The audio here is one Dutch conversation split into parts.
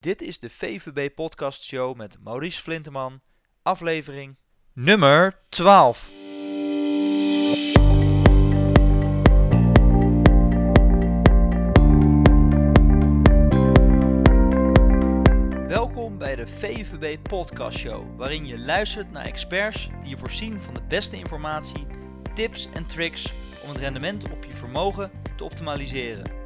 Dit is de VVB Podcast Show met Maurice Flinteman, aflevering nummer 12. Welkom bij de VVB Podcast Show, waarin je luistert naar experts die je voorzien van de beste informatie, tips en tricks om het rendement op je vermogen te optimaliseren.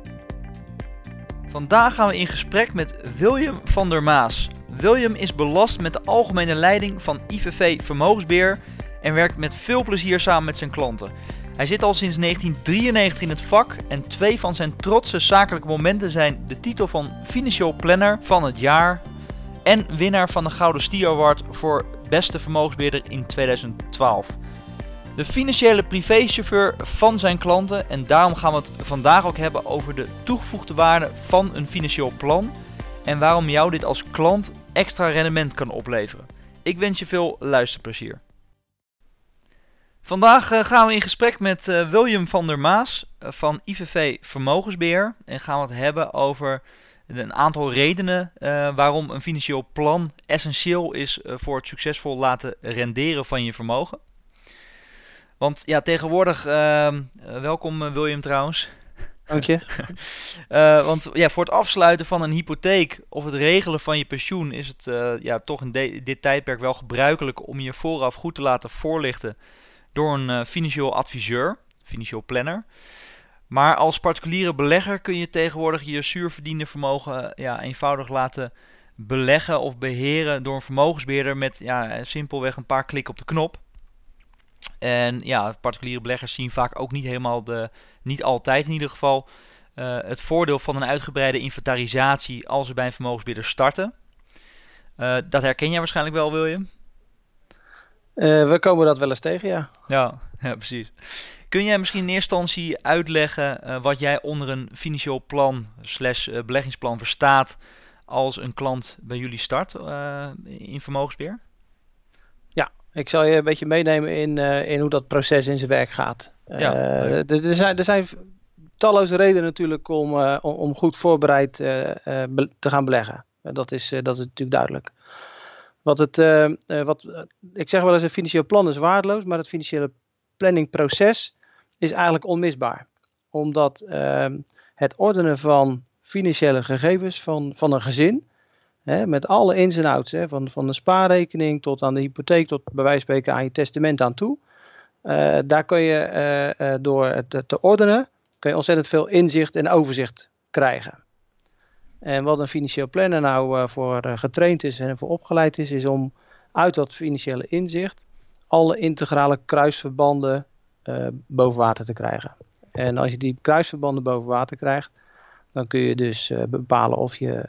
Vandaag gaan we in gesprek met William van der Maas. William is belast met de algemene leiding van IVV Vermogensbeheer en werkt met veel plezier samen met zijn klanten. Hij zit al sinds 1993 in het vak en twee van zijn trotse zakelijke momenten zijn de titel van Financial Planner van het jaar en winnaar van de Gouden Stier Award voor beste vermogensbeheerder in 2012. De financiële privéchauffeur van zijn klanten en daarom gaan we het vandaag ook hebben over de toegevoegde waarde van een financieel plan en waarom jou dit als klant extra rendement kan opleveren. Ik wens je veel luisterplezier. Vandaag eh, gaan we in gesprek met uh, William van der Maas uh, van IVV Vermogensbeheer en gaan we het hebben over een aantal redenen waarom een financieel plan essentieel is voor het succesvol laten renderen van je vermogen. Want ja, tegenwoordig, uh, welkom William trouwens. Dank je. uh, want ja, voor het afsluiten van een hypotheek of het regelen van je pensioen is het uh, ja, toch in dit tijdperk wel gebruikelijk om je vooraf goed te laten voorlichten door een financieel adviseur, financieel planner. Maar als particuliere belegger kun je tegenwoordig je zuurverdiende vermogen ja, eenvoudig laten beleggen of beheren door een vermogensbeheerder met ja, simpelweg een paar klikken op de knop. En ja, particuliere beleggers zien vaak ook niet helemaal de, niet altijd in ieder geval, uh, het voordeel van een uitgebreide inventarisatie als ze bij een vermogensbeheerder starten. Uh, dat herken jij waarschijnlijk wel, William? Uh, we komen dat wel eens tegen, ja. Ja, ja precies. Kun jij misschien in eerste instantie uitleggen wat jij onder een financieel plan slash beleggingsplan verstaat als een klant bij jullie start in vermogensbeheer? Ik zal je een beetje meenemen in, uh, in hoe dat proces in zijn werk gaat. Ja, uh, er, zijn, er zijn talloze redenen natuurlijk om, uh, om, om, goed voorbereid te gaan beleggen. dat, is, dat is natuurlijk duidelijk. Wat het, wat, ik zeg wel eens, een financieel plan is waardeloos, maar het financiële planningproces is eigenlijk onmisbaar. Omdat ehm, het ordenen van financiële gegevens van, van een gezin Met alle ins en outs, hè, van, van de spaarrekening tot aan de hypotheek, tot bij wijze van spreken aan je testament aan toe. Uh, daar kun je uh, uh, door het te ordenen, kun je ontzettend veel inzicht en overzicht krijgen. En wat een financieel planner nou voor getraind is en voor opgeleid is, is om uit dat financiële inzicht alle integrale kruisverbanden boven water te krijgen. En als je die kruisverbanden boven water krijgt, dan kun je dus bepalen of je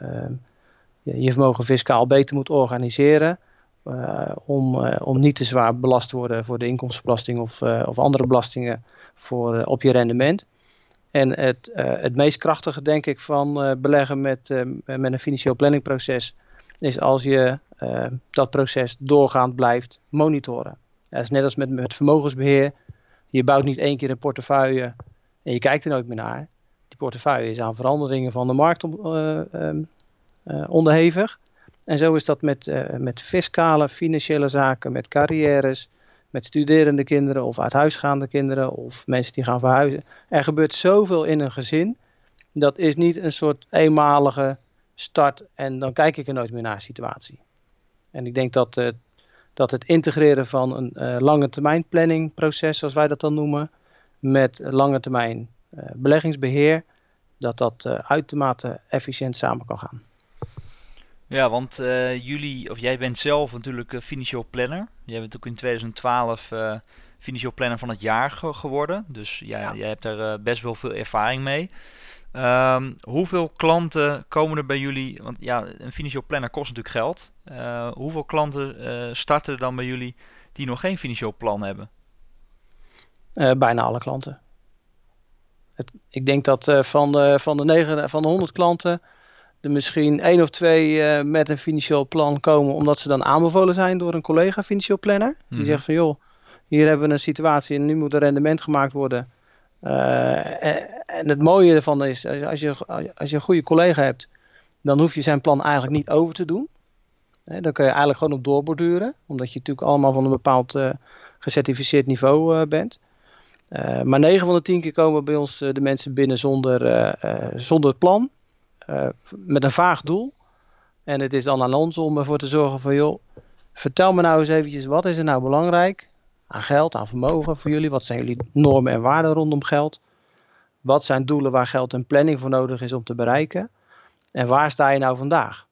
je vermogen fiscaal beter moet organiseren. Uh, om, uh, om niet te zwaar belast te worden voor de inkomstenbelasting of, uh, of andere belastingen voor, op je rendement. En het, het meest krachtige, denk ik, van beleggen met, met een financieel planningproces is als je dat proces doorgaand blijft monitoren. Dat is net als met, met vermogensbeheer. Je bouwt niet één keer een portefeuille en je kijkt er nooit meer naar. Die portefeuille is aan veranderingen van de markt um, uh, onderhevig. En zo is dat met, uh, met fiscale, financiële zaken, met carrières, met studerende kinderen of uit huisgaande kinderen of mensen die gaan verhuizen. Er gebeurt zoveel in een gezin. Dat is niet een soort eenmalige start en dan kijk ik er nooit meer naar situatie. En ik denk dat, uh, dat het integreren van een uh, lange termijn planningproces, zoals wij dat dan noemen, met lange termijn beleggingsbeheer, dat dat uitermate efficiënt samen kan gaan. Ja, want uh, jullie, of jij bent zelf natuurlijk uh, financieel planner. Jij bent ook in 2012 uh, eh, financieel planner van het jaar ge geworden. Dus ja, ja. jij hebt daar best wel veel ervaring mee. Um, hoeveel klanten komen er bij jullie? Want ja, een financieel planner kost natuurlijk geld. hoeveel klanten starten er dan bij jullie die nog geen financieel plan hebben? bijna alle klanten. Het, ik denk dat van, de, van, de negen, van de 100 klanten er misschien één of twee uh, met een financieel plan komen, omdat ze dan aanbevolen zijn door een collega financieel planner. Die mhm. zegt van joh, hier hebben we een situatie en nu moet er rendement gemaakt worden. Uh, en, en, het mooie ervan is, als je, als je een goede collega hebt dan hoef je zijn plan eigenlijk niet over te doen. dan kun je eigenlijk gewoon op doorborduren, omdat je natuurlijk allemaal van een bepaald gecertificeerd niveau bent. maar 9 van de 10 keer komen bij ons de mensen binnen zonder, zonder plan, met een vaag doel. En het is dan aan ons om ervoor te zorgen van joh, vertel me nou eens eventjes, wat is er nou belangrijk aan geld, aan vermogen voor jullie? Wat zijn jullie normen en waarden rondom geld? Wat zijn doelen waar geld en planning voor nodig is om te bereiken? En waar sta je nou vandaag?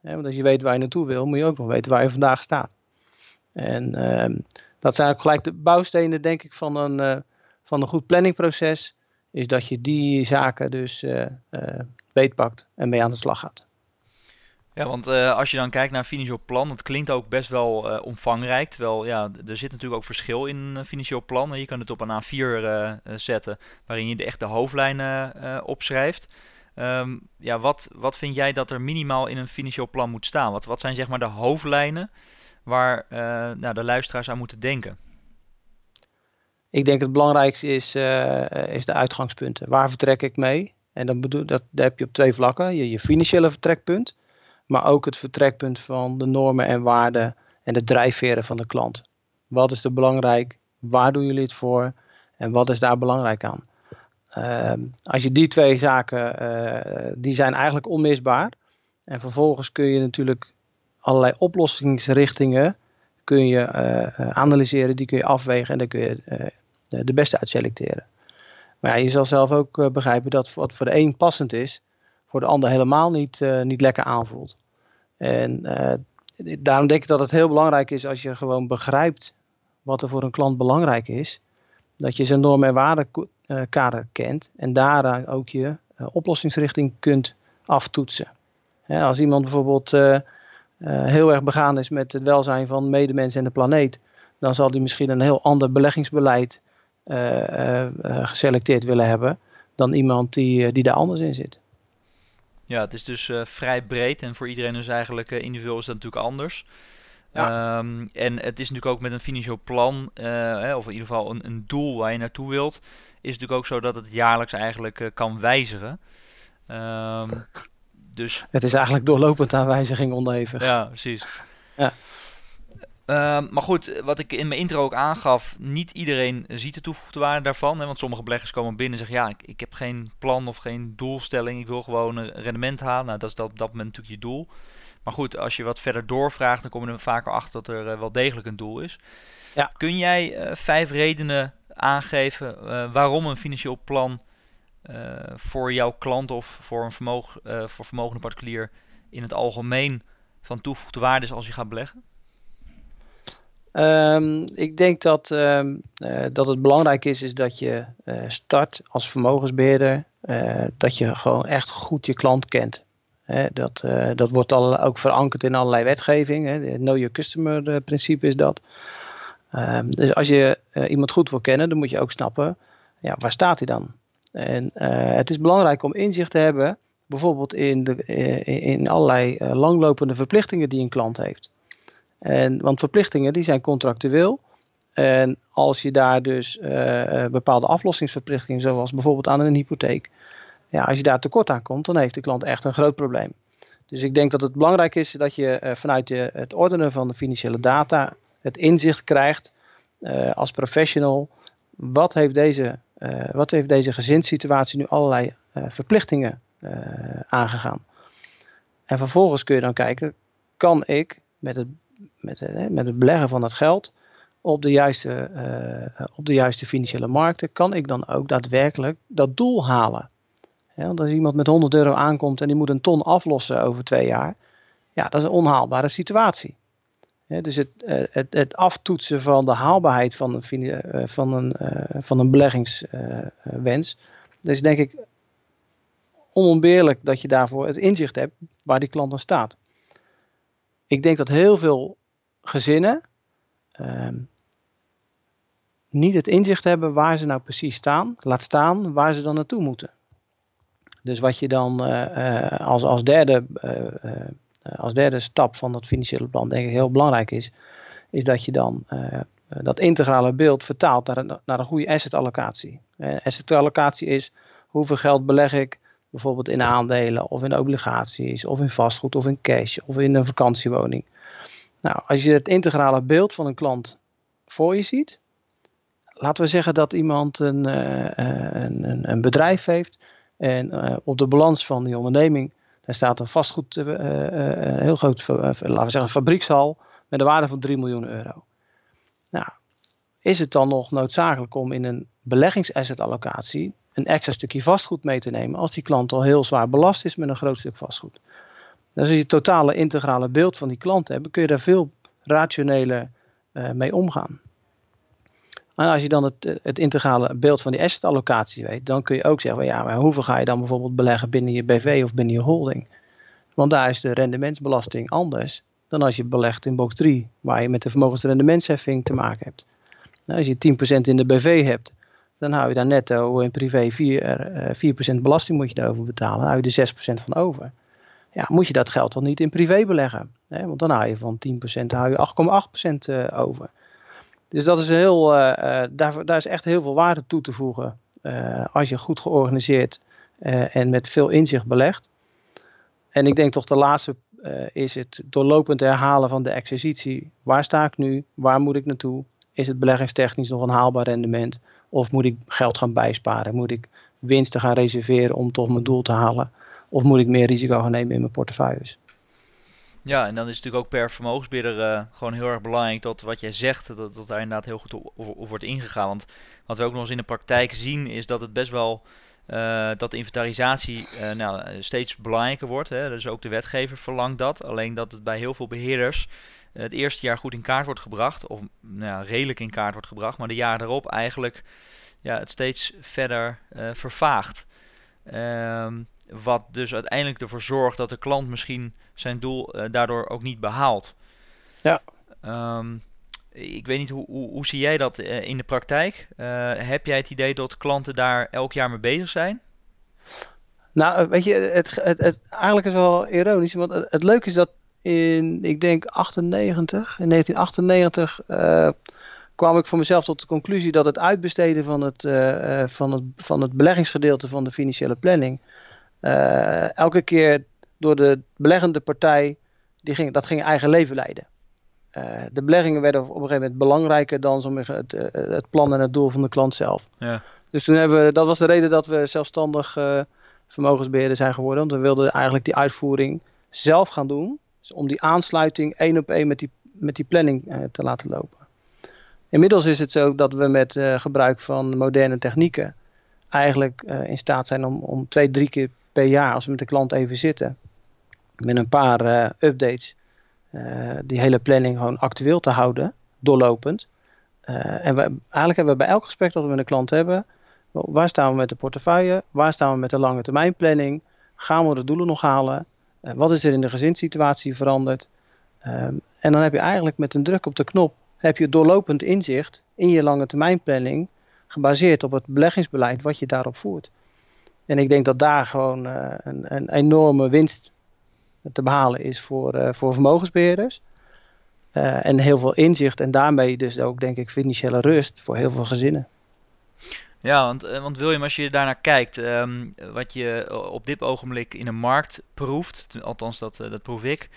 want als je weet waar je naartoe wil, moet je ook nog weten waar je vandaag staat. En ehm, dat zijn ook gelijk de bouwstenen, denk ik, van een, uh, van een goed planningproces. Is dat je die zaken dus uh, beetpakt en mee aan de slag gaat. Ja, want uh, als je dan kijkt naar financieel plan, dat klinkt ook best wel omvangrijk. Terwijl ja, er zit natuurlijk ook verschil in een financieel plan. Je kan het op een A4 uh, eh, zetten, waarin je de echte hoofdlijnen opschrijft. Um, ja, wat, wat vind jij dat er minimaal in een financieel plan moet staan? Wat, wat zijn zeg maar de hoofdlijnen waar nou, de luisteraars aan moeten denken? Ik denk het belangrijkste is, is de uitgangspunten. Waar vertrek ik mee? En dan bedoel, dat, dat heb je op twee vlakken. Je, je financiële vertrekpunt maar ook het vertrekpunt van de normen en waarden en de drijfveren van de klant. Wat is er belangrijk? Waar doen jullie het voor? En wat is daar belangrijk aan? Uh, als je die twee zaken, uh, die zijn eigenlijk onmisbaar. En vervolgens kun je natuurlijk allerlei oplossingsrichtingen kun je, uh, analyseren, die kun je afwegen en dan kun je de beste uit selecteren. Maar je zal zelf ook begrijpen dat wat voor de een passend is, voor de ander helemaal niet, uh, niet lekker aanvoelt. En uh, daarom denk ik dat het heel belangrijk is als je gewoon begrijpt wat er voor een klant belangrijk is, dat je zijn normen en waardekader kent en daaraan ook je oplossingsrichting kunt aftoetsen. als iemand bijvoorbeeld heel erg begaan is met het welzijn van medemens en de planeet, dan zal hij misschien een heel ander beleggingsbeleid geselecteerd willen hebben dan iemand die, die daar anders in zit. Ja, het is dus vrij breed en voor iedereen dus eigenlijk individueel is dat natuurlijk anders. Ja. Um, en het is natuurlijk ook met een financieel plan, uh, hè, of in ieder geval een, een, doel waar je naartoe wilt, is natuurlijk ook zo dat het jaarlijks eigenlijk kan wijzigen. Um, dus... Het is eigenlijk doorlopend aan wijziging onderhevig. Ja, precies. Ja. Ehm, maar goed, wat ik in mijn intro ook aangaf, niet iedereen ziet de toegevoegde waarde daarvan. Hè, want sommige beleggers komen binnen en zeggen, ja, ik, ik, heb geen plan of geen doelstelling. Ik wil gewoon een rendement halen. Nou, dat is dat, op dat moment natuurlijk je doel. Maar goed, als je wat verder doorvraagt, dan kom je er vaker achter dat er uh, wel degelijk een doel is. Ja. Kun jij uh, vijf redenen aangeven uh, waarom een financieel plan voor jouw klant of voor een vermogen, voor vermogende particulier in het algemeen van toegevoegde waarde is als je gaat beleggen? Um, ik denk dat, um, uh, dat het belangrijk is, is dat je uh, start als vermogensbeheerder, uh, dat je gewoon echt goed je klant kent. Dat, dat wordt ook verankerd in allerlei wetgeving. Hè. Het know your customer principe is dat. Um, dus als je iemand goed wil kennen, dan moet je ook snappen, ja, waar staat hij dan? En het is belangrijk om inzicht te hebben, bijvoorbeeld in, de, in allerlei langlopende verplichtingen die een klant heeft. En, want verplichtingen die zijn contractueel. En als je daar dus uh, bepaalde aflossingsverplichtingen, zoals bijvoorbeeld aan een hypotheek, ja, als je daar tekort aan komt, dan heeft de klant echt een groot probleem. Dus ik denk dat het belangrijk is dat je uh, vanuit het ordenen van de financiële data het inzicht krijgt als professional. Wat heeft deze, wat heeft deze gezinssituatie nu allerlei verplichtingen aangegaan? En vervolgens kun je dan kijken, kan ik met het met, eh, met het beleggen van dat geld op de, juiste, uh, op de juiste financiële markten, kan ik dan ook daadwerkelijk dat doel halen. want als iemand met 100 euro aankomt en die moet een ton aflossen over twee jaar, ja, dat is een onhaalbare situatie. dus het, het, het, aftoetsen van de haalbaarheid van een, van een, van een beleggingswens, is denk ik onontbeerlijk dat je daarvoor het inzicht hebt waar die klant dan staat ik denk dat heel veel gezinnen uh, niet het inzicht hebben waar ze nou precies staan. Laat staan waar ze dan naartoe moeten. Dus wat je dan uh, als, als, derde, uh, als derde stap van dat financiële plan denk ik heel belangrijk is, is dat je dan dat integrale beeld vertaalt naar een, naar een goede asset allocatie. asset allocatie is hoeveel geld beleg ik, Bijvoorbeeld in aandelen of in obligaties of in vastgoed of in cash of in een vakantiewoning. Nou, als je het integrale beeld van een klant voor je ziet, laten we zeggen dat iemand een, een, een, een bedrijf heeft en op de balans van die onderneming daar staat een vastgoed, uh, uh, heel groot, laten we zeggen, fabriekshal met een waarde van 3 miljoen euro. Nou, is het dan nog noodzakelijk om in een beleggingsassetallocatie een extra stukje vastgoed mee te nemen als die klant al heel zwaar belast is met een groot stuk vastgoed? Dus als je het totale integrale beeld van die klant hebt, kun je daar veel rationeler uh, mee omgaan. En als je dan het, het integrale beeld van die assetallocatie weet, dan kun je ook zeggen, ja, maar hoeveel ga je dan bijvoorbeeld beleggen binnen je BV of binnen je holding? Want daar is de rendementsbelasting anders dan als je belegt in box 3, waar je met de vermogensrendementsheffing te maken hebt. Nou, als je 10% in de BV hebt, dan hou je daar netto in privé 4, 4% eh, belasting moet je daarover betalen. Dan hou je er 6% van over. Ja, moet je dat geld dan niet in privé beleggen? Hè? Want dan hou je van 10%, dan hou je 8,8% eh, over. Dus dat is heel, uh, daar, daar is echt heel veel waarde toe te voegen als je goed georganiseerd en met veel inzicht belegt. En ik denk toch de laatste is het doorlopend herhalen van de exercitie. Waar sta ik nu? Waar moet ik naartoe? Is het beleggingstechnisch nog een haalbaar rendement? Of moet ik geld gaan bijsparen? Moet ik winsten gaan reserveren om toch mijn doel te halen? Of moet ik meer risico gaan nemen in mijn portefeuilles? Ja, en dan is het natuurlijk ook per vermogensbeheerder uh, gewoon heel erg belangrijk dat wat jij zegt, dat, dat daar inderdaad heel goed op, wordt ingegaan. Want wat we ook nog eens in de praktijk zien, is dat het best wel uh, dat de inventarisatie uh, nou, steeds belangrijker wordt. Hè. Dus ook de wetgever verlangt dat. Alleen dat het bij heel veel beheerders het eerste jaar goed in kaart wordt gebracht, of nou ja, redelijk in kaart wordt gebracht, maar de jaar erop eigenlijk ja, het steeds verder vervaagt. Um, wat dus uiteindelijk ervoor zorgt dat de klant misschien zijn doel daardoor ook niet behaalt. Ja. Um, ik weet niet, hoe, hoe, hoe zie jij dat uh, in de praktijk? heb jij het idee dat klanten daar elk jaar mee bezig zijn? Nou, weet je, het, het, het, eigenlijk is wel ironisch, want het, het leuke is dat in, ik denk 98, in 1998 uh, kwam ik voor mezelf tot de conclusie dat het uitbesteden van het, van het, van het beleggingsgedeelte van de financiële planning elke keer door de beleggende partij, die ging, dat ging eigen leven leiden. De beleggingen werden op een gegeven moment belangrijker dan het, het plan en het doel van de klant zelf. Ja. Dus toen hebben we, dat was de reden dat we zelfstandig vermogensbeheerder zijn geworden. Want we wilden eigenlijk die uitvoering zelf gaan doen. Dus om die aansluiting één op één met die, met die planning uh, te laten lopen. Inmiddels is het zo dat we met uh, gebruik van moderne technieken eigenlijk uh, in staat zijn om, om twee, drie keer per jaar, als we met de klant even zitten, met een paar updates, die hele planning gewoon actueel te houden, doorlopend. en we, eigenlijk hebben we bij elk gesprek dat we met een klant hebben, waar staan we met de portefeuille, waar staan we met de lange termijn planning, gaan we de doelen nog halen, eh, wat is er in de gezinssituatie veranderd? Ehm, en dan heb je eigenlijk met een druk op de knop heb je doorlopend inzicht in je lange termijnplanning gebaseerd op het beleggingsbeleid wat je daarop voert. En ik denk dat daar gewoon een, een, enorme winst te behalen is voor, uh, voor vermogensbeheerders. Uh, en heel veel inzicht en daarmee dus ook denk ik financiële rust voor heel veel gezinnen. Ja, want, eh, want William, als je daarnaar kijkt, um, wat je op dit ogenblik in de markt proeft, althans dat, eh, dat proef ik,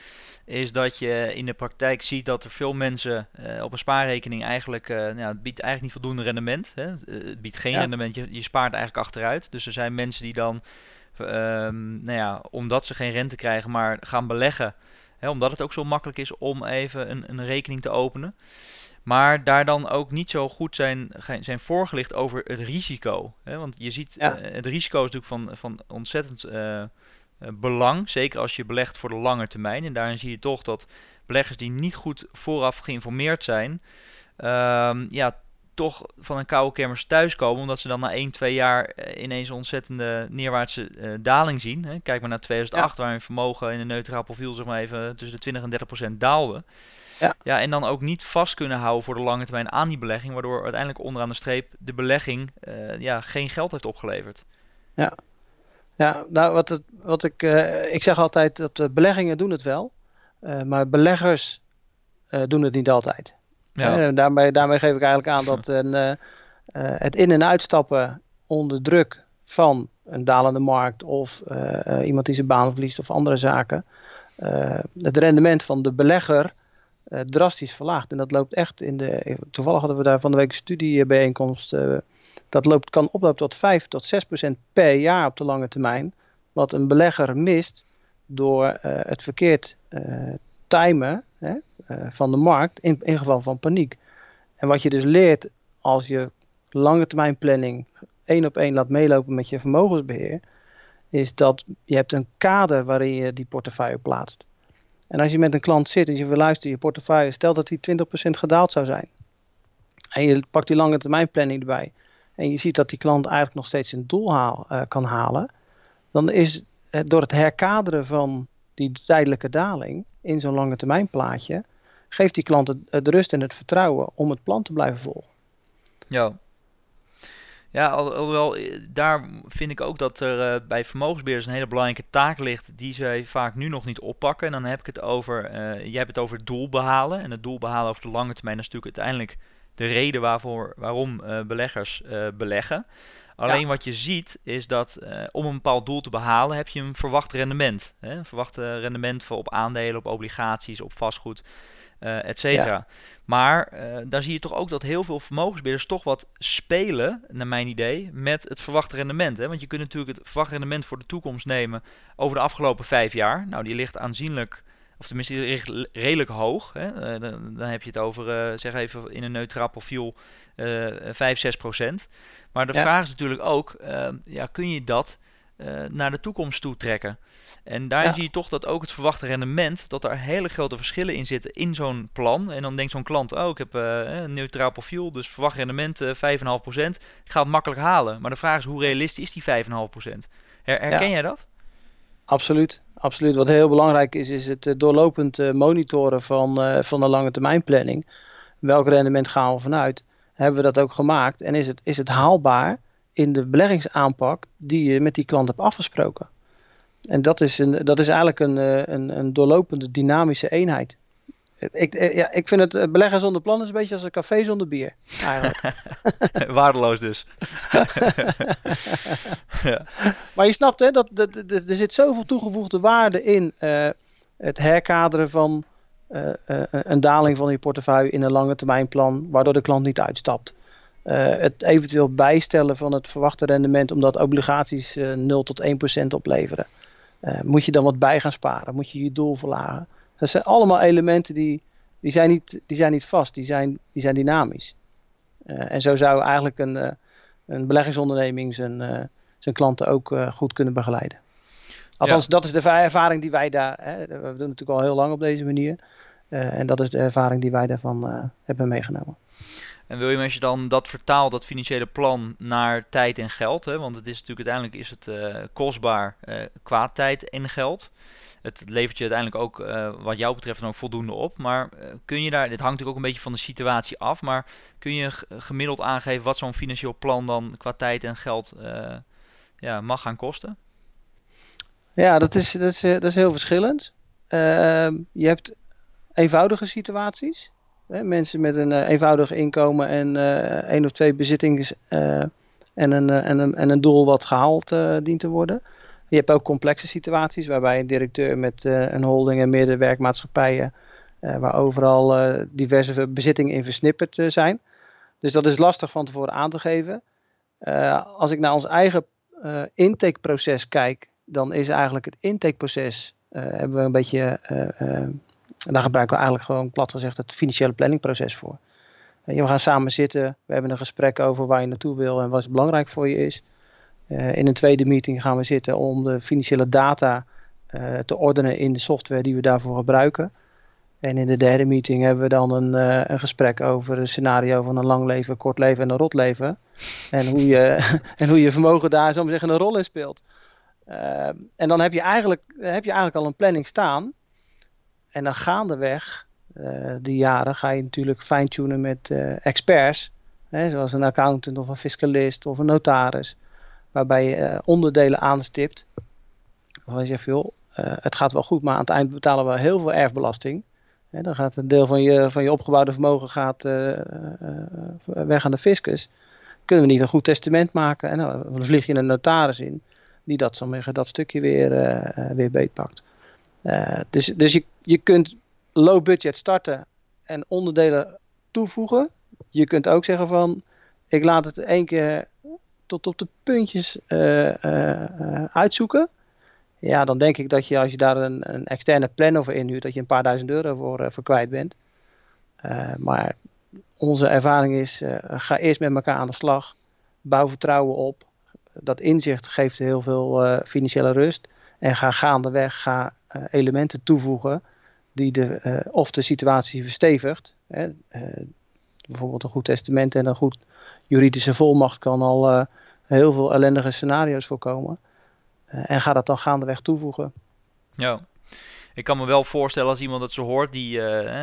is dat je in de praktijk ziet dat er veel mensen uh, op een spaarrekening eigenlijk, uh, nou, het biedt eigenlijk niet voldoende rendement. Hè? Het biedt geen rendement, je, je spaart eigenlijk achteruit. Dus er zijn mensen die dan, um, nou ja, omdat ze geen rente krijgen, maar gaan beleggen, hè, omdat het ook zo makkelijk is om even een, een rekening te openen. Maar daar dan ook niet zo goed zijn, zijn voorgelicht over het risico. Hè? Want je ziet, uh, het risico is natuurlijk van, van ontzettend uh, belang. Zeker als je belegt voor de lange termijn. En daarin zie je toch dat beleggers die niet goed vooraf geïnformeerd zijn, um, ja, toch van een koude kermis thuiskomen. Omdat ze dan na 1, 2 jaar ineens een ontzettende neerwaartse uh, daling zien. Hè? Kijk maar naar 2008, ja. waar een vermogen in een neutraal profiel zeg maar even tussen de 20 en 30 procent daalde. Ja. ja, en dan ook niet vast kunnen houden voor de lange termijn aan die belegging, waardoor uiteindelijk onderaan de streep de belegging uh, ja, geen geld heeft opgeleverd. Ja, ja nou wat, het, wat ik, uh, ik zeg altijd dat beleggingen doen het wel, maar beleggers doen het niet altijd. Ja. daarmee, daarmee geef ik eigenlijk aan dat een, het in- en uitstappen onder druk van een dalende markt of iemand die zijn baan verliest of andere zaken, het rendement van de belegger drastisch verlaagd. En dat loopt echt in de. Toevallig hadden we daar van de week een studiebijeenkomst. dat loopt, kan oplopen tot 5 tot 6 procent per jaar op de lange termijn. Wat een belegger mist door het verkeerd timen hè, van de markt in, geval van paniek. En wat je dus leert als je lange termijn planning één op één laat meelopen met je vermogensbeheer, is dat je hebt een kader waarin je die portefeuille plaatst. En als je met een klant zit en je wil luisteren je portefeuille, stel dat die 20% gedaald zou zijn. En je pakt die lange termijn planning erbij. En je ziet dat die klant eigenlijk nog steeds zijn doel haal, uh, kan halen. Dan is het door het herkaderen van die tijdelijke daling in zo'n lange termijn plaatje, geeft die klant het, rust en het vertrouwen om het plan te blijven volgen. Ja. Ja, alhoewel, eh, daar vind ik ook dat er uh, bij vermogensbeheerders een hele belangrijke taak ligt die zij vaak nu nog niet oppakken. En dan heb ik het over, uh, je hebt het over het doel behalen. En het doel behalen over de lange termijn is natuurlijk uiteindelijk de reden waarvoor, waarom beleggers beleggen. Alleen wat je ziet is dat om een bepaald doel te behalen heb je een verwacht rendement. Hè? Een verwacht rendement voor op aandelen, op obligaties, op vastgoed uh, et cetera. Maar daar zie je toch ook dat heel veel vermogensbeheerders toch wat spelen, naar mijn idee, met het verwachte rendement. Hè? Want je kunt natuurlijk het verwachte rendement voor de toekomst nemen over de afgelopen vijf jaar. Nou, die ligt aanzienlijk, of tenminste redelijk hoog. Hè? Uh, dan, dan, heb je het over, zeg even in een neutraal profiel, 5, 6 procent. Maar de vraag is natuurlijk ook, ja, kun je dat naar de toekomst toe trekken? En daar zie je toch dat ook het verwachte rendement, dat er hele grote verschillen in zitten in zo'n plan. En dan denkt zo'n klant, oh ik heb uh, een neutraal profiel, dus verwacht rendement uh, eh, 5,5%. Ik ga het makkelijk halen. Maar de vraag is, hoe realistisch is die 5,5%? Her herken jij dat? Absoluut, absoluut. Wat heel belangrijk is, is het uh, doorlopend monitoren van, van de lange termijn planning. Welk rendement gaan we vanuit? Hebben we dat ook gemaakt? En is het, is het haalbaar in de beleggingsaanpak die je met die klant hebt afgesproken? En dat is, een, dat is eigenlijk een, eh, een, een doorlopende dynamische eenheid. Ik, eh, ja, ik vind het eh, beleggen zonder plan is een beetje als een café zonder bier. Waardeloos dus. ja. Maar je snapt, hè, dat, dat, er zit zoveel toegevoegde waarde in het herkaderen van een daling van je portefeuille in een lange termijn plan, waardoor de klant niet uitstapt. het eventueel bijstellen van het verwachte rendement omdat obligaties 0 tot 1% opleveren. Moet je dan wat bij gaan sparen? Moet je je doel verlagen? Dat zijn allemaal elementen die, die, zijn, niet, die zijn niet vast, die zijn, die zijn dynamisch. Uh, en zo zou eigenlijk een, uh, een beleggingsonderneming zijn, zijn klanten ook goed kunnen begeleiden. Althans, ja. dat is de ervaring die wij daar. Hè, we doen natuurlijk al heel lang op deze manier. En dat is de ervaring die wij daarvan hebben meegenomen. En wil je als je dan dat vertaalt, dat financiële plan, naar tijd en geld, hè, want het is natuurlijk uiteindelijk is het uh, kostbaar qua tijd en geld. Het levert je uiteindelijk ook, uh, wat jou betreft, dan ook voldoende op. Maar kun je daar, dit hangt natuurlijk ook een beetje van de situatie af, maar kun je gemiddeld aangeven wat zo'n financieel plan dan qua tijd en geld ja, mag gaan kosten? Ja, dat is, dat is, dat is heel verschillend. Ehm, je hebt eenvoudige situaties. Hè, mensen met een uh, eenvoudig inkomen en uh, één of twee bezittings uh, en, een, en, een, en een doel wat gehaald dient te worden. Je hebt ook complexe situaties waarbij een directeur met een holding en meerdere werkmaatschappijen, waar overal diverse bezittingen in versnipperd zijn. Dus dat is lastig van tevoren aan te geven. als ik naar ons eigen intakeproces kijk, dan is eigenlijk het intakeproces, hebben we een beetje en daar gebruiken we eigenlijk gewoon plat gezegd het financiële planningproces voor. We gaan samen zitten, we hebben een gesprek over waar je naartoe wil en wat belangrijk voor je is. Uh, in een tweede meeting gaan we zitten om de financiële data uh, te ordenen in de software die we daarvoor gebruiken. En in de derde meeting hebben we dan een, een gesprek over een scenario van een lang leven, kort leven en een rot leven. En hoe je, en hoe je vermogen daar zo zeggen een rol in speelt. en dan heb je, eigenlijk, heb je eigenlijk al een planning staan en dan gaandeweg uh, de jaren ga je natuurlijk fine-tunen met uh, experts. Hè, zoals een accountant of een fiscalist of een notaris. Waarbij je uh, onderdelen aanstipt. Waarvan je zegt, joh, het gaat wel goed, maar aan het eind betalen we heel veel erfbelasting. Hè, dan gaat een deel van je, van je opgebouwde vermogen gaat, weg aan de fiscus. kunnen we niet een goed testament maken? En dan vlieg je een notaris in die dat, dat stukje weer, weer beetpakt. dus dus je, je kunt low budget starten en onderdelen toevoegen. Je kunt ook zeggen van, ik laat het één keer tot op de puntjes uitzoeken. Ja, dan denk ik dat je als je daar een, een externe plan over inhuurt, dat je een paar duizend euro voor, uh, voor kwijt bent. Maar onze ervaring is, ga eerst met elkaar aan de slag. Bouw vertrouwen op. Dat inzicht geeft heel veel financiële rust. En ga gaandeweg ga, elementen toevoegen die de, of de situatie verstevigt. Hè. bijvoorbeeld een goed testament en een goed juridische volmacht kan al heel veel ellendige scenario's voorkomen. Eh, en ga dat dan gaandeweg toevoegen. Ja, ik kan me wel voorstellen als iemand dat zo hoort, die,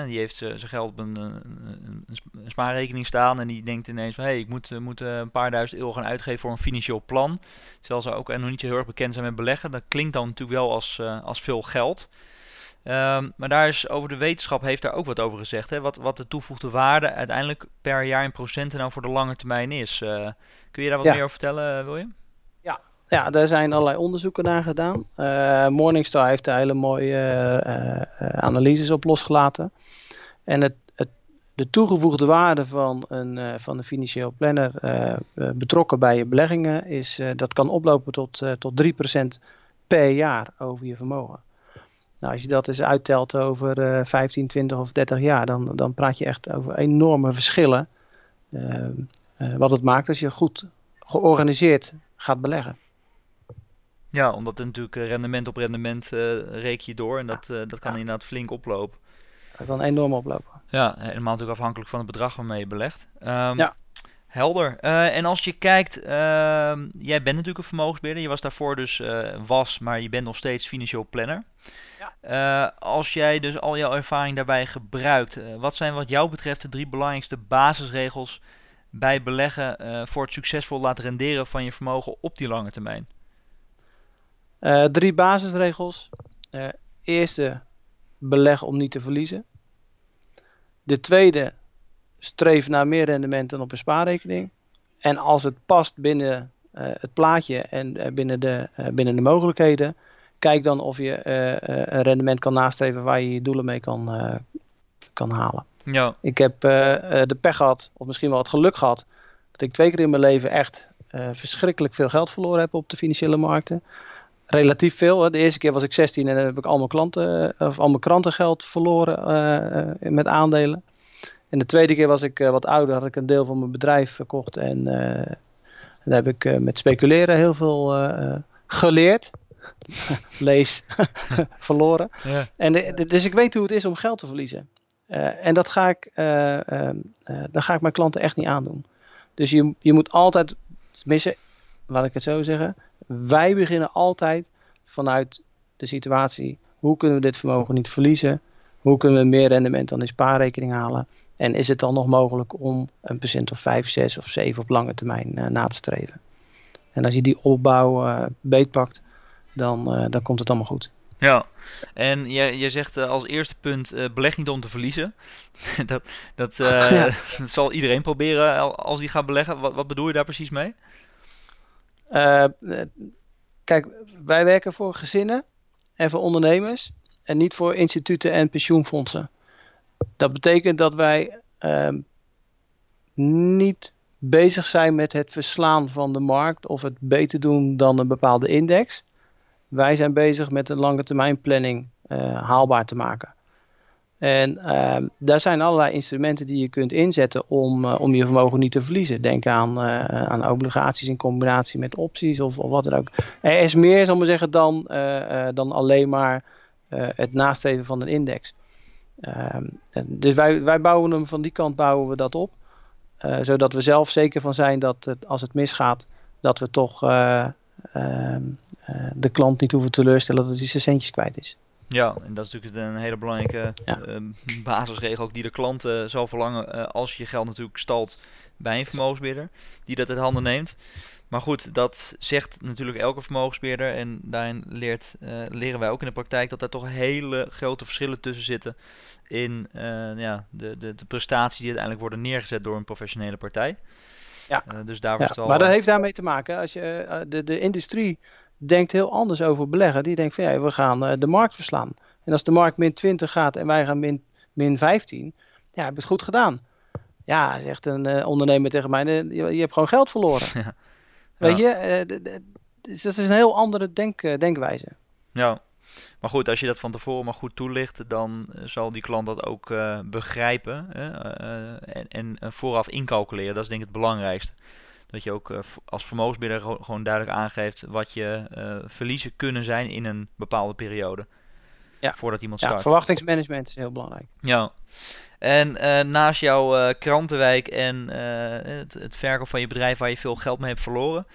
die heeft zijn geld op een, een, een, spaarrekening staan en die denkt ineens van hé, hey, ik moet, eh, moet een paar duizend euro gaan uitgeven voor een financieel plan. Terwijl ze ook nog niet heel erg bekend zijn met beleggen. Dat klinkt dan natuurlijk wel als, als veel geld. Um, maar daar is over de wetenschap heeft daar ook wat over gezegd. Hè? Wat, wat de toevoegde waarde uiteindelijk per jaar in procenten nou voor de lange termijn is. kun je daar wat meer over vertellen, William? Ja, daar zijn allerlei onderzoeken naar gedaan. Uh, Morningstar heeft daar hele mooie uh, analyses op losgelaten. En het, het, de toegevoegde waarde van een, van een financieel planner betrokken bij je beleggingen, is, dat kan oplopen tot, tot 3% per jaar over je vermogen. Nou, als je dat eens uittelt over 15, 20 of 30 jaar, dan, dan praat je echt over enorme verschillen. wat het maakt als je goed georganiseerd gaat beleggen. Ja, omdat natuurlijk eh, rendement op rendement reek je door en dat, dat kan inderdaad flink oplopen. Dat kan enorm oplopen. Ja, helemaal natuurlijk afhankelijk van het bedrag waarmee je belegt. Um, ja. Helder. Uh, en als je kijkt, ehm, jij bent natuurlijk een vermogensbeheerder. Je was daarvoor dus was, maar je bent nog steeds financieel planner. Ja. als jij dus al jouw ervaring daarbij gebruikt, wat zijn wat jou betreft de drie belangrijkste basisregels bij beleggen voor het succesvol laten renderen van je vermogen op die lange termijn? Uh, drie basisregels. Uh, eerste, beleg om niet te verliezen. De tweede, streef naar meer rendement dan op een spaarrekening. En als het past binnen uh, het plaatje en binnen, de, binnen de mogelijkheden, kijk dan of je een rendement kan nastreven waar je je doelen mee kan, kan halen. Ja. Ik heb de pech gehad, of misschien wel het geluk gehad, dat ik twee keer in mijn leven echt verschrikkelijk veel geld verloren heb op de financiële markten relatief veel. De eerste keer was ik 16 en dan heb ik al mijn, klanten, eh, of al mijn krantengeld verloren uh, met aandelen. En de tweede keer was ik wat ouder, had ik een deel van mijn bedrijf verkocht. En daar heb ik met speculeren heel veel geleerd. Lees, verloren. Ja. En dus ik weet hoe het is om geld te verliezen. en dat ga, ik, dat ga ik mijn klanten echt niet aandoen. Dus je, je moet altijd, tenminste, laat ik het zo zeggen, wij beginnen altijd vanuit de situatie: hoe kunnen we dit vermogen niet verliezen? Hoe kunnen we meer rendement dan die spaarrekening halen? En is het dan nog mogelijk om een procent of 5, 6 of 7 op lange termijn na te streven? En als je die opbouw beetpakt, dan, uh, dan komt het allemaal goed. Ja, en je, je zegt als eerste punt, beleg niet om te verliezen. dat, dat, ja. dat, zal iedereen proberen als hij gaat beleggen. Wat, wat bedoel je daar precies mee? Uh, kijk, wij werken voor gezinnen en voor ondernemers en niet voor instituten en pensioenfondsen. Dat betekent dat wij uh, niet bezig zijn met het verslaan van de markt of het beter doen dan een bepaalde index. Wij zijn bezig met een lange termijn planning uh, haalbaar te maken. En uh, daar zijn allerlei instrumenten die je kunt inzetten om, uh, om je vermogen niet te verliezen. Denk aan, uh, aan obligaties in combinatie met opties of, of wat dan ook. Er is meer, zal maar zeggen, dan, eh, dan alleen maar het nastreven van een index. Ehm, dus wij, wij bouwen hem van die kant bouwen we dat op. zodat we zelf zeker van zijn dat als het misgaat, dat we toch ehm, de klant niet hoeven teleurstellen dat hij zijn centjes kwijt is. Ja, en dat is natuurlijk een hele belangrijke ehm, basisregel ook die de klant uh, zal verlangen uh, als je geld natuurlijk stalt bij een vermogensbeheerder die dat in handen neemt. Maar goed, dat zegt natuurlijk elke vermogensbeheerder en daarin leert, uh, leren wij ook in de praktijk dat er toch hele grote verschillen tussen zitten in ja, de, de, de prestaties die uiteindelijk worden neergezet door een professionele partij. Ja. dus daar was het wel... Maar dat heeft daarmee te maken. Als je, de, de industrie denkt heel anders over beleggen. Die denkt van ja, we gaan de markt verslaan. En als de markt min 20 gaat en wij gaan min, min 15, ja, heb je het goed gedaan. Ja, zegt een ondernemer tegen mij, je, je, hebt gewoon geld verloren. Weet je, dus dat is een heel andere denk, denkwijze. Ja, maar goed, als je dat van tevoren maar goed toelicht, dan eh, zal die klant dat ook uh, begrijpen uh, en, en vooraf incalculeren. Dat is denk ik het belangrijkste. Dat je ook als vermogensbeheerder gewoon duidelijk aangeeft wat je verliezen kunnen zijn in een bepaalde periode. Ja. Voordat iemand start. Ja, verwachtingsmanagement is heel belangrijk. Ja. En uh, naast jouw uh, krantenwijk en uh, het, het verkoop van je bedrijf waar je veel geld mee hebt verloren,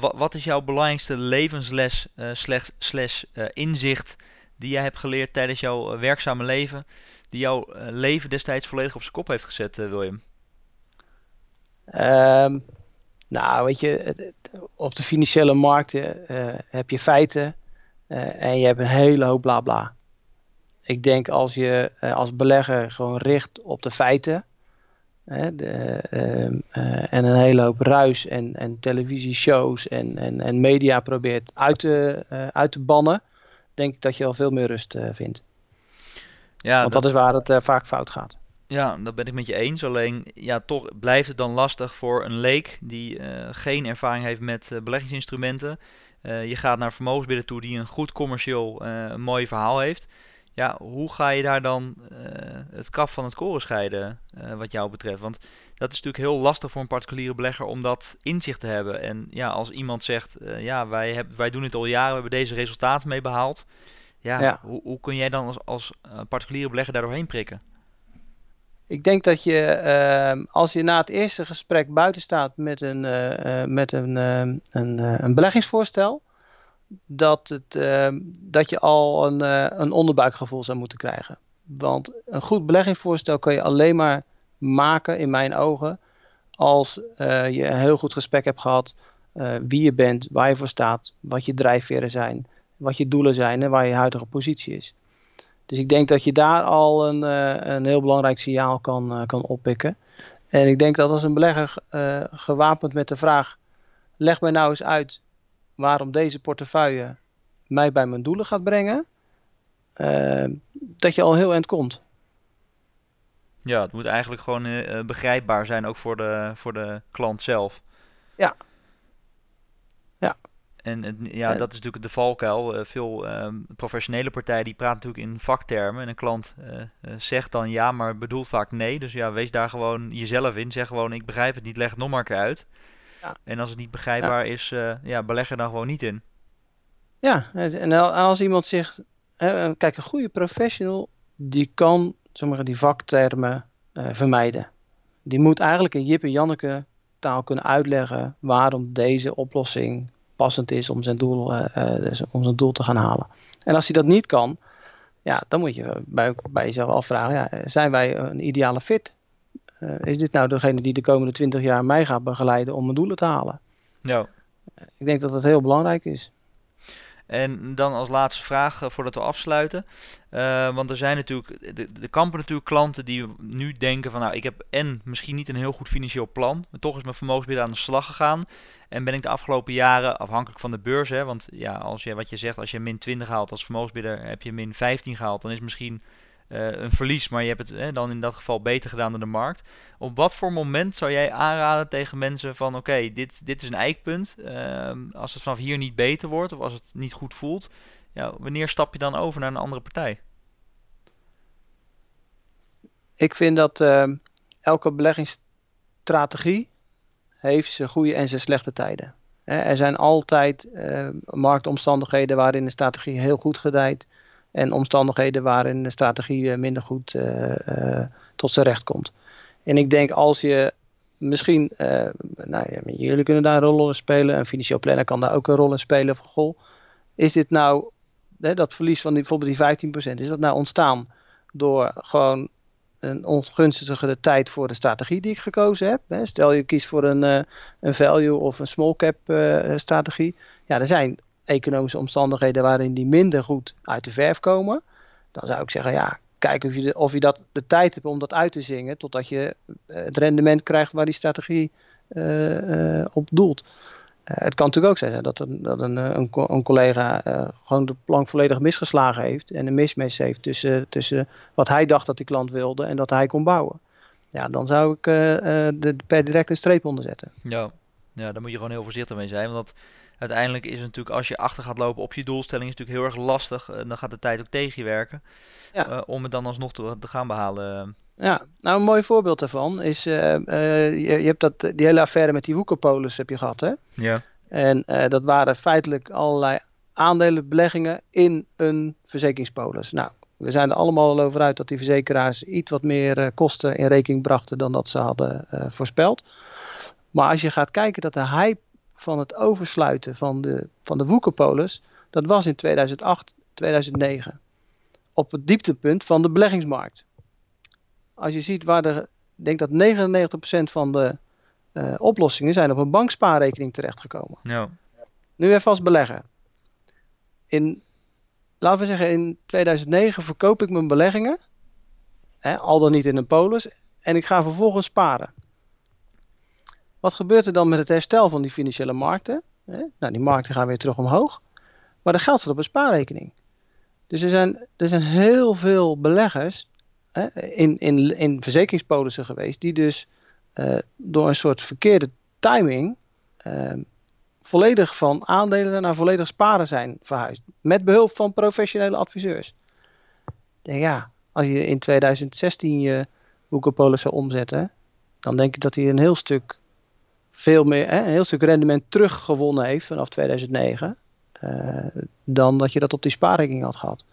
wat, wat, is jouw belangrijkste levensles slash, slash inzicht die jij hebt geleerd tijdens jouw werkzame leven, die jouw leven destijds volledig op zijn kop heeft gezet, William? Um, nou, weet je, op de financiële markten heb je feiten en je hebt een hele hoop bla bla ik denk als je uh, als belegger gewoon richt op de feiten. Hè, de, ehm, eh, en een hele hoop ruis en, en televisieshows en, en, en media probeert uit te, uit te bannen. Denk ik dat je al veel meer rust vindt. Ja, Want dat, dat is waar het vaak fout gaat. Ja, dat ben ik met je eens. Alleen ja, toch blijft het dan lastig voor een leek die geen ervaring heeft met beleggingsinstrumenten. Je gaat naar vermogensbidden toe die een goed commercieel mooi verhaal heeft. Ja, hoe ga je daar dan uh, het kaf van het koren scheiden, uh, wat jou betreft? Want dat is natuurlijk heel lastig voor een particuliere belegger om dat inzicht te hebben. En ja, als iemand zegt, uh, ja, wij, heb, wij doen het al jaren, we hebben deze resultaten mee behaald. Ja, ja. Hoe, hoe kun jij dan als, als particuliere belegger daar doorheen prikken? Ik denk dat je, ehm, als je na het eerste gesprek buiten staat met een, met een, een, een beleggingsvoorstel dat, het, ehm, dat je al een, een onderbuikgevoel zou moeten krijgen. Want een goed beleggingsvoorstel kan je alleen maar maken, in mijn ogen, als je een heel goed gesprek hebt gehad. Uh, wie je bent, waar je voor staat, wat je drijfveren zijn, wat je doelen zijn en waar je huidige positie is. Dus ik denk dat je daar al een, een heel belangrijk signaal kan, kan oppikken. En ik denk dat als een belegger gewapend met de vraag: leg mij nou eens uit waarom deze portefeuille mij bij mijn doelen gaat brengen, uh, dat je al heel eind komt. Ja, het moet eigenlijk gewoon uh, begrijpbaar zijn, ook voor de, voor de klant zelf. Ja. Ja. En het, ja, dat is natuurlijk de valkuil. Uh, veel ehm, professionele partijen die praten natuurlijk in vaktermen. En een klant zegt dan ja, maar bedoelt vaak nee. Dus ja, wees daar gewoon jezelf in. Zeg gewoon ik begrijp het niet, leg het nog maar een keer uit. En als het niet begrijpbaar is, ja, beleg er dan gewoon niet in. Ja, en als iemand zich... Kijk, een goede professional, die kan sommige die vaktermen vermijden. Die moet eigenlijk in Jip en Janneke taal kunnen uitleggen waarom deze oplossing passend is om zijn doel, uh, om zijn doel te gaan halen. En als hij dat niet kan, ja, dan moet je bij, bij jezelf afvragen, ja, zijn wij een ideale fit uh, is dit nou degene die de komende 20 jaar mij gaat begeleiden om mijn doelen te halen? Ja. ik denk dat dat heel belangrijk is. En dan als laatste vraag uh, voordat we afsluiten. Uh, want er zijn natuurlijk, de, de kampen natuurlijk klanten die nu denken van nou ik heb en misschien niet een heel goed financieel plan. Maar toch is mijn vermogensbeheer aan de slag gegaan. En ben ik de afgelopen jaren afhankelijk van de beurs. Hè, want ja, als je wat je zegt, als je min 20 haalt als vermogensbeheerder heb je min 15 gehaald. Dan is misschien een verlies, maar je hebt het dan in dat geval beter gedaan dan de markt. Op wat voor moment zou jij aanraden tegen mensen van oké, dit, dit is een eikpunt. Uh, als het vanaf hier niet beter wordt of als het niet goed voelt, ja, wanneer stap je dan over naar een andere partij? Ik vind dat uh, elke beleggingsstrategie heeft zijn goede en zijn slechte tijden. Er zijn altijd ehm, marktomstandigheden waarin de strategie heel goed gedijt en omstandigheden waarin de strategie eh, minder goed eh, eh, tot zijn recht komt. En ik denk als je misschien, nou jullie kunnen daar een rol in spelen, een financieel planner kan daar ook een rol in spelen. Van, goh, is dit nou, hè, dat verlies van bijvoorbeeld die 15%, is dat nou ontstaan door gewoon een ongunstige tijd voor de strategie die ik gekozen heb. Hè. Stel je kiest voor een, een value of een small cap strategie. Ja, er zijn economische omstandigheden waarin die minder goed uit de verf komen, dan zou ik zeggen, ja, kijk of je, de, of je dat, de tijd hebt om dat uit te zingen, totdat je eh, het rendement krijgt waar die strategie op doelt. het kan natuurlijk ook zijn dat, een, dat een, een, collega gewoon de plank volledig misgeslagen heeft en een mismatch heeft tussen, tussen wat hij dacht dat die klant wilde en dat hij kon bouwen. Ja, dan zou ik er per direct een streep onder zetten. Ja. ja, daar moet je gewoon heel voorzichtig mee zijn. Want uiteindelijk is het natuurlijk, als je achter gaat lopen op je doelstelling, is het natuurlijk heel erg lastig. En dan gaat de tijd ook tegen je werken. Ja. Uh, om het dan alsnog te, te, gaan behalen. Ja, nou een mooi voorbeeld daarvan is, uh, uh, je, je, hebt dat, die hele affaire met die Woekerpolis heb je gehad hè? Ja. En dat waren feitelijk allerlei aandelenbeleggingen in een verzekeringspolis. Nou, we zijn er allemaal over uit dat die verzekeraars iets wat meer kosten in rekening brachten dan dat ze hadden voorspeld. Maar als je gaat kijken dat de hype van het oversluiten van de, van de Woekerpolis, dat was in 2008, 2009. Op het dieptepunt van de beleggingsmarkt. Als je ziet waar de, ik denk dat 99% van de uh, oplossingen zijn op een bankspaarrekening terechtgekomen. Ja. Nu even als belegger. In, laten we zeggen, in 2009 verkoop ik mijn beleggingen, hè, al dan niet in een polis, en ik ga vervolgens sparen. Wat gebeurt er dan met het herstel van die financiële markten? Nou, die markten gaan weer terug omhoog. Maar dat geld staat op een spaarrekening. Dus er zijn, er zijn heel veel beleggers in, in, in verzekeringspolissen geweest, die dus uh, door een soort verkeerde timing uh, volledig van aandelen naar volledig sparen zijn verhuisd. Met behulp van professionele adviseurs. Denk, ja, als je in 2016 je Woekerpolis zou omzetten, dan denk ik dat hij een heel stuk veel meer, hè, een heel stuk rendement teruggewonnen heeft vanaf 2009. Uh, eh, dan dat je dat op die spaarrekening had gehad.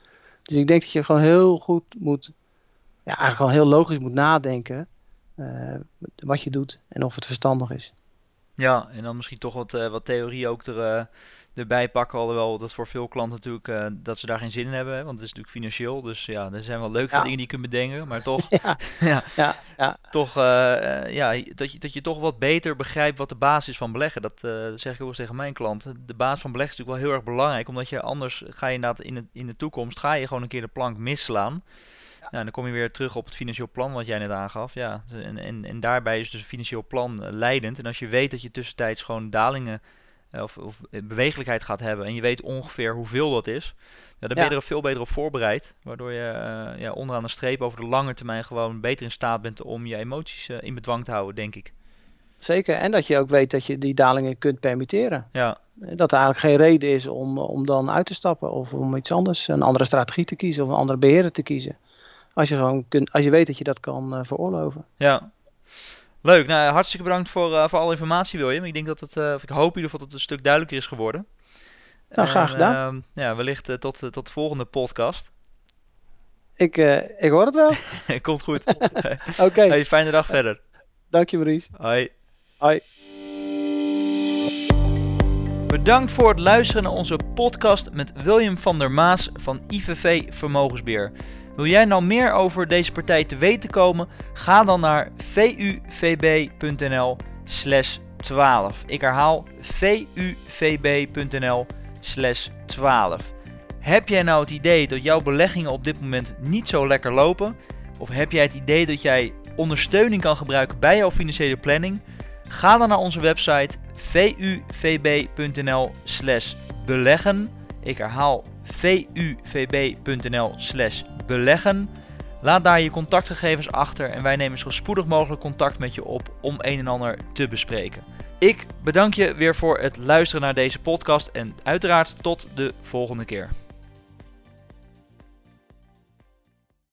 Dus ik denk dat je gewoon heel goed moet, ja, eigenlijk gewoon heel logisch moet nadenken uh, wat je doet en of het verstandig is. Ja, en dan misschien toch wat, uh, wat theorie ook er, erbij pakken. Alhoewel dat voor veel klanten natuurlijk uh, dat ze daar geen zin in hebben. Want het is natuurlijk financieel. Dus ja, er zijn wel leuke dingen die je kunt bedenken. Maar toch, ja. ja, ja, ja. toch uh, ja, dat, je, dat je toch wat beter begrijpt wat de basis is van beleggen. Dat, uh, zeg ik ook eens tegen mijn klanten. De basis van beleggen is natuurlijk wel heel erg belangrijk. Omdat je anders ga je inderdaad in de, in de toekomst ga je gewoon een keer de plank misslaan. Ja. Nou, dan kom je weer terug op het financieel plan wat jij net aangaf. Ja, en, en, en daarbij is dus een financieel plan leidend. En als je weet dat je tussentijds gewoon dalingen eh, of, of bewegelijkheid gaat hebben en je weet ongeveer hoeveel dat is, ja, dan ben je er veel beter op voorbereid. Waardoor je uh, ja, onderaan de streep over de lange termijn gewoon beter in staat bent om je emoties uh, in bedwang te houden, denk ik. Zeker, en dat je ook weet dat je die dalingen kunt permitteren. Ja. Dat er eigenlijk geen reden is om, om dan uit te stappen of om iets anders, een andere strategie te kiezen of een andere beheerder te kiezen. Als je, gewoon kunt, als je weet dat je dat kan uh, veroorloven. Ja, Leuk, nou hartstikke bedankt voor, uh, voor alle informatie William. Ik denk dat het, uh, of ik hoop in ieder geval dat het een stuk duidelijker is geworden. Nou, graag gedaan. Uh, ja, wellicht tot, tot de volgende podcast. Ik, ik hoor het wel. Komt goed. Oké. Okay. Hey, fijne dag verder. Dank je Maurice. Hoi. Hoi. Bedankt voor het luisteren naar onze podcast met William van der Maas van IVV Vermogensbeheer. Wil jij nou meer over deze partij te weten komen? Ga dan naar vuvb.nl slash 12. Ik herhaal vuvb.nl slash 12. Heb jij nou het idee dat jouw beleggingen op dit moment niet zo lekker lopen? Of heb jij het idee dat jij ondersteuning kan gebruiken bij jouw financiële planning? Ga dan naar onze website vuvb.nl slash beleggen. Ik herhaal vuvb.nl slash beleggen. Laat daar je contactgegevens achter en wij nemen zo spoedig mogelijk contact met je op om een en ander te bespreken. Ik bedank je weer voor het luisteren naar deze podcast en uiteraard tot de volgende keer.